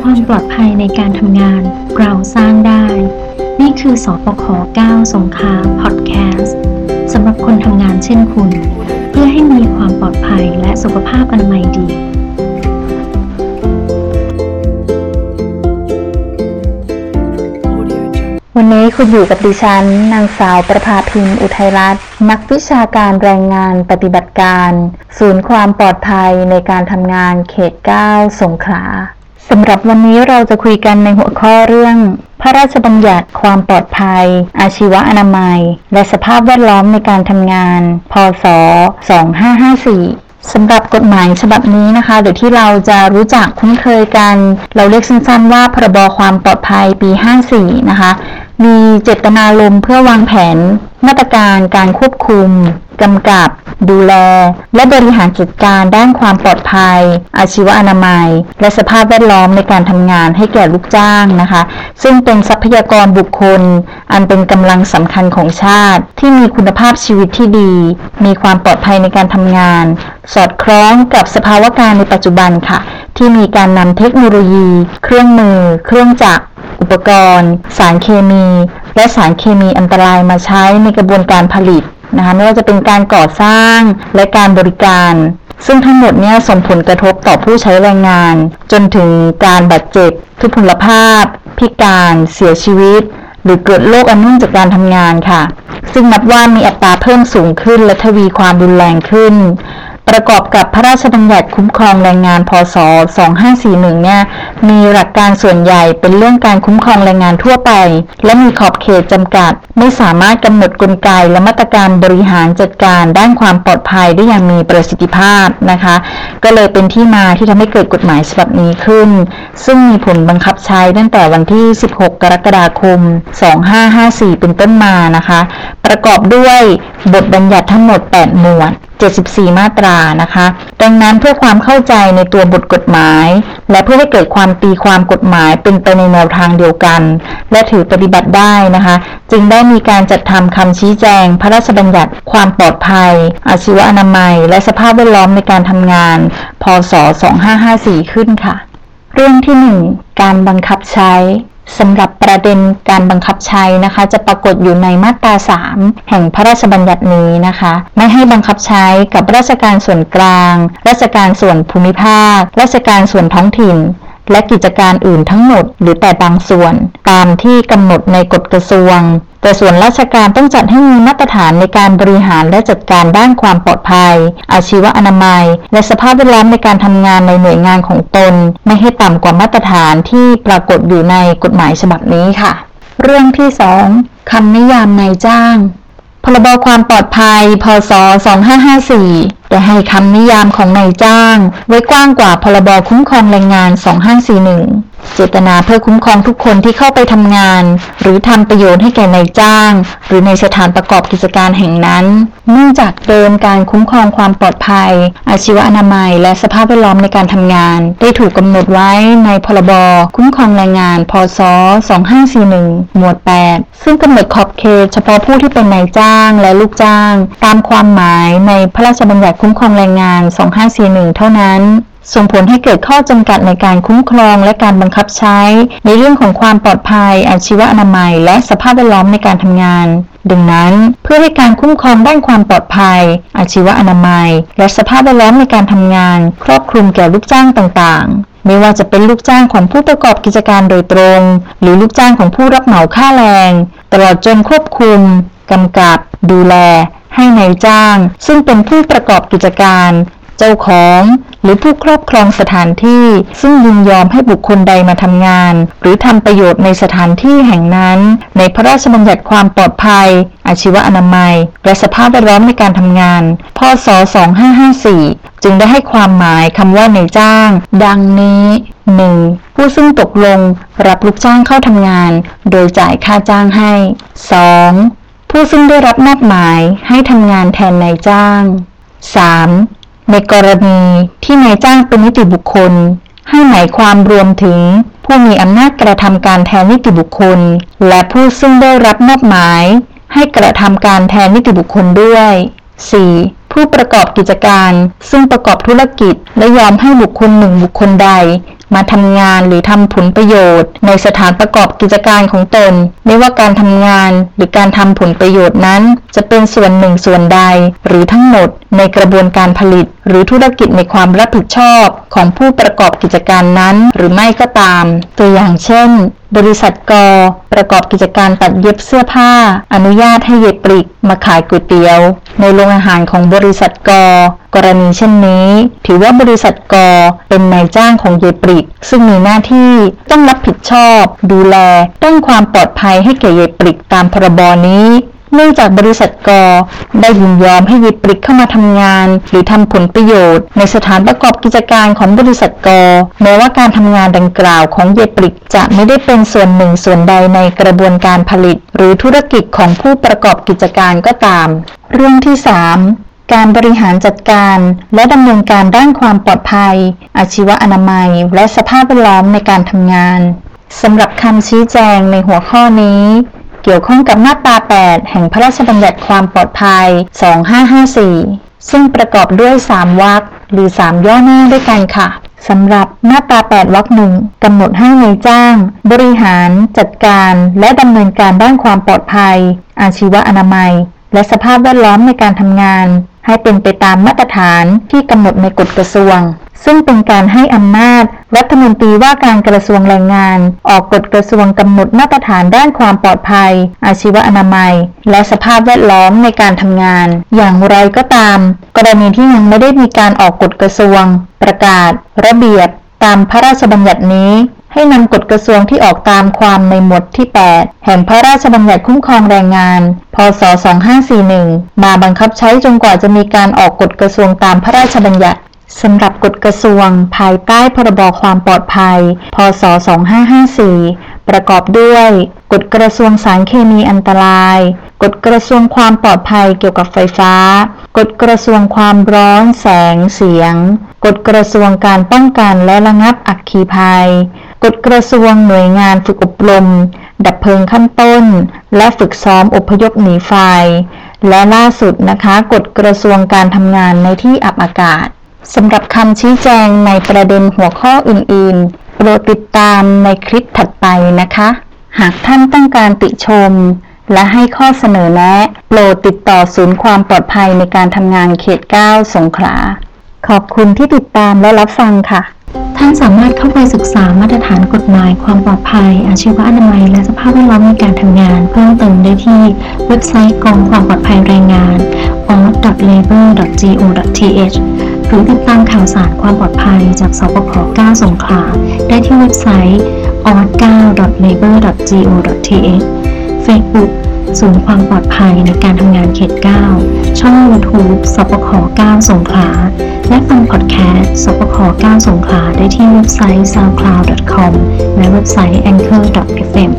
ความปลอดภัยในการทำงานเราสร้างได้ นี่คือสอปค9สงขาพอดแคสต์สำหรับคนทำงานเช่นคุณ เพื่อให้มีความปลอดภัยและสุขภาพอนามัยดี วันนี้คุณอยู่กับดิฉัน นางสาวประภาพิมพ์อุทัยรัตน์นักวิชาการแรงงานปฏิบัติการ ศูนย์ความปลอดภัยในการทำงานเขต 9 สงขลาสำหรับวันนี้เราจะคุยกันในหัวข้อเรื่อง พระราชบัญญัติความปลอดภัย อาชีวะอนามัย และสภาพแวดล้อมในการทำงาน พศ 2554สำหรับกฎหมายฉบับนี้นะคะเดี๋ยที่เราจะรู้จักคุ้นเคยกัน เราเรียกสั้นๆว่าพรบความปลอดภัยปี 54 นะคะ มีเจตนารมณ์เพื่อวางแผน มาตรการการควบคุมกำกับ ดูแล และบริหารจัดการด้านความปลอดภัย อาชีวอนามัย และสภาพแวดล้อมในการทำงานให้แก่ลูกจ้างนะคะ ซึ่งเป็นทรัพยากรบุคคล อันเป็นกำลังสำคัญของชาติ ที่มีคุณภาพชีวิตที่ดี มีความปลอดภัยในการทำงาน สอดคล้องกับสภาวะการในปัจจุบันค่ะ ที่มีการนำเทคโนโลยี เครื่องมือ เครื่องจักร ปกรณ์ สารเคมี และสารเคมีอันตรายมาใช้ในกระบวนการผลิตนะคะไม่ว่าจะเป็นการก่อสร้างและการบริการ ซึ่งทั้งหมดเนี่ยส่งผลกระทบต่อผู้ใช้แรงงาน จนถึงการบาดเจ็บทุพพลภาพ พิการเสียชีวิต หรือเกิดโรคอันเนื่องจากการทำงานค่ะ ซึ่งนับว่ามีอัตราเพิ่มสูงขึ้นและทวีความรุนแรงขึ้น ประกอบกับ พระราชบัญญัติคุ้มครองแรงงานพศ 2541 เนี่ย มีหลักการส่วนใหญ่เป็นเรื่องการคุ้มครองแรงงานทั่วไป และมีขอบเขตจำกัด ไม่สามารถกำหนดกลไกและมาตรการบริหารจัดการด้านความปลอดภัยได้อย่างมีประสิทธิภาพนะคะ ก็เลยเป็นที่มาที่ทำให้เกิดกฎหมายฉบับนี้ขึ้น ซึ่งมีผลบังคับใช้ตั้งแต่วันที่ 16 กรกฎาคม 2554 เป็นต้นมานะคะ ประกอบด้วยบทบัญญัติทั้งหมด 8 หมวด 74 มาตรานะคะดังนั้นเพื่อความเข้าใจในตัวบทกฎหมาย และเพื่อให้เกิดความตีความกฎหมายเป็นไปในแนวทางเดียวกัน และถือปฏิบัติได้นะคะ จึงได้มีการจัดทำคำชี้แจง พระราชบัญญัติความปลอดภัย อาชีวอนามัย และสภาพแวดล้อมในการทำงาน พศ 2554 ขึ้นค่ะ เรื่องที่ 1 การบังคับใช้ สำหรับประเด็นการบังคับใช้นะคะ จะปรากฏอยู่ในมาตรา 3 แห่งพระราชบัญญัตินี้นะคะ ไม่ให้บังคับใช้กับราชการส่วนกลาง ราชการส่วนภูมิภาค ราชการส่วนท้องถิ่นและกิจการอื่นทั้งหมดหรือแต่บางส่วน ตามที่กำหนดในกฎกระทรวง แต่ส่วนราชการต้องจัดให้มีมาตรฐานในการบริหารและจัดการด้านความปลอดภัย อาชีวอนามัย และสภาพแวดล้อมในการทำงานในหน่วยงานของตน ไม่ให้ต่ำกว่ามาตรฐานที่ปรากฏอยู่ในกฎหมายฉบับนี้ค่ะ เรื่องที่ 2คำนิยามนายจ้าง พรบความปลอดภัย พศ 2554 ได้ให้คำนิยามของนายจ้าง ไว้กว้างกว่าพรบคุ้มครองแรงงาน 2541 เจตนาเพื่อคุ้มครองทุกคนที่เข้าไปทำงาน หรือทำประโยชน์ให้แก่นายจ้าง หรือในสถานประกอบกิจการแห่งนั้น เนื่องจากเดิมการคุ้มครองความปลอดภัย อาชีวอนามัย และสภาพแวดล้อมในการทำงาน ได้ถูกกำหนดไว้ในพรบคุ้มครองแรงงาน พศ 2541 หมวด 8 ซึ่งกำหนดขอบเขตเฉพาะผู้ที่เป็นนายจ้างและลูกจ้าง ตามความหมายในพระราชบัญญัติคุ้มครองแรงงาน 2541 เท่านั้น ส่งผลให้เกิดข้อจำกัดในการคุ้มครองและการบังคับใช้ ในเรื่องของความปลอดภัย อาชีวอนามัย และสภาพแวดล้อมในการทำงาน ดังนั้นเพื่อให้การคุ้มครองด้านความปลอดภัย อาชีวอนามัย และสภาพแวดล้อมในการทำงาน ครอบคลุมแก่ลูกจ้างต่างๆไม่ว่าจะเป็นลูกจ้างของผู้ประกอบกิจการโดยตรง หรือลูกจ้างของผู้รับเหมาค่าแรง ตลอดจนควบคุม กำกับ ดูแล ให้ในายจ้าง ซึ่งเป็นผู้ประกอบกิจการ เจ้าของ หรือผู้ครอบครองสถานที่ ซึ่งยินยอมให้บุคคลใดมาทำงาน หรือทำประโยชน์ในสถานที่แห่งนั้น ในพระราชบัญญัติความปลอดภัย อาชีวอนามัย และสภาพแวดล้อมในการทำงาน พศ 2554 จึงได้ให้ความหมายคำว่าในจ้าง ดังนี้ 1. ผู้ซึ่งตกลงรับลูกจ้างเข้าทำงาน โดยจ่ายค่าจ้างให้ 2. ผู้ซึ่งได้รับมอบหมายให้ทำงานแทนนายจ้าง 3. ในกรณีที่นายจ้างเป็นนิติบุคคล ให้หมายความรวมถึงผู้มีอำนาจกระทำการแทนนิติบุคคล และผู้ซึ่งได้รับมอบหมาย ให้กระทำการแทนนิติบุคคลด้วย 4. ผู้ประกอบกิจการ ซึ่งประกอบธุรกิจ และยอมให้บุคคลหนึ่งบุคคลใด มาทำงานหรือทำผลประโยชน์ ในสถานประกอบกิจการของตน ไม่ว่าการทำงานหรือการทำผลประโยชน์นั้น จะเป็นส่วนหนึ่งส่วนใด หรือทั้งหมดในกระบวนการผลิต หรือธุรกิจในความรับผิดชอบของผู้ประกอบกิจการนั้น หรือไม่ก็ตาม ตัวอย่างเช่น บริษัทกประกอบกิจการตัดเย็บเสื้อผ้า อนุญาตให้เย็บปลีกมาขายก๋วยเตี๋ยว ในโรงอาหารของบริษัทกกรณีเช่นนี้ ถือว่าบริษัทกเป็นนายจ้างของเยปริก ซึ่งมีหน้าที่ต้องรับผิดชอบ ดูแลด้านความปลอดภัยให้แก่เยปริกตามพรบนี้ เนื่องจากบริษัทกได้ยินยอมให้ยิปริกเข้ามาทำงาน หรือทำผลประโยชน์ ในสถานประกอบกิจการของบริษัทกแม้ว่าการทำงานดังกล่าวของเยปริกจะไม่ได้เป็นส่วนหนึ่งส่วนใดในกระบวนการผลิต หรือธุรกิจของผู้ประกอบกิจการก็ตาม เรื่องที่ 3การบริหารจัดการและดำเนินการด้านความปลอดภัย อาชีวอนามัย และสภาพแวดล้อมในการทำงานสำหรับคำชี้แจงในหัวข้อนี้ เกี่ยวข้องกับมาตรา 8 แห่งพระราชบัญญัติความปลอดภัย 2554 ซึ่งประกอบด้วย 3วรรคหรือ 3 ย่อหน้าด้วยกันค่ะสำหรับมาตรา 8 วรรคหนึ่งกำหนดให้ในจ้าง บริหาร จัดการ และดำเนินการด้านความปลอดภัย อาชีวอนามัย และสภาพแวดล้อมในการทำงาน ให้เป็นไปตามมาตรฐานที่กำหนดในกฎกระทรวง ซึ่งเป็นการให้อำนาจ รัฐมนตรีว่าการกระทรวงแรงงาน ออกกฎกระทรวงกำหนดมาตรฐานด้านความปลอดภัย อาชีวอนามัย และสภาพแวดล้อมในการทำงาน อย่างไรก็ตาม กรณีที่ยังไม่ได้มีการออกกฎกระทรวง ประกาศ ระเบียบ ตามพระราชบัญญัตินี้ ให้นำกฎกระทรวงที่ออกตามความในหมวดที่ 8 แห่งพระราชบัญญัติคุ้มครองแรงงาน พศ 2541 มาบังคับใช้จนกว่าจะมีการออกกฎกระทรวงตามพระราชบัญญัติสำหรับกฎกระทรวง ภายใต้พรบความปลอดภัย พศ 2554 ประกอบด้วย กฎกระทรวงสารเคมีอันตราย กฎกระทรวงความปลอดภัยเกี่ยวกับไฟฟ้า กฎกระทรวงความร้อนแสงเสียง กฎกระทรวงการป้องกันและระงับอัคคีภัย กฎกระทรวงหน่วยงานฝึกอบรม ดับเพลิงขั้นต้น และฝึกซ้อมอพยพหนีไฟ และล่าสุดนะคะกฎกระทรวงการทำงานในที่อับอากาศสำหรับคำชี้แจงในประเด็นหัวข้ออื่น ๆ โปรดติดตามในคลิปถัดไปนะคะ หากท่านต้องการติชม และให้ข้อเสนอแนะ โปรดติดต่อศูนย์ความปลอดภัยในการทำงานเขต 9 สงขลา ขอบคุณที่ติดตามและรับฟังค่ะ ท่านสามารถเข้าไปศึกษามาตรฐานกฎหมายความปลอดภัย อาชีวอนามัย และสภาพแวดล้อมในการทำงาน เพิ่มเติมได้ที่เว็บไซต์กองความปลอดภัยแรงงาน auth.labor.go.th หรือติดตามข่าวสารความปลอดภัยจากสปค9สงขลาได้ที่เว็บไซต์ auth9.labor.go.th Facebook ศูนย์ความปลอดภัยในการทำงานเขต 9 ช่อง YouTube สปค9สงขลา และฟังพอดแคสต์สปค9สงขลาได้ที่เว็บไซต์ soundcloud.com และเว็บไซต์ anchor.fm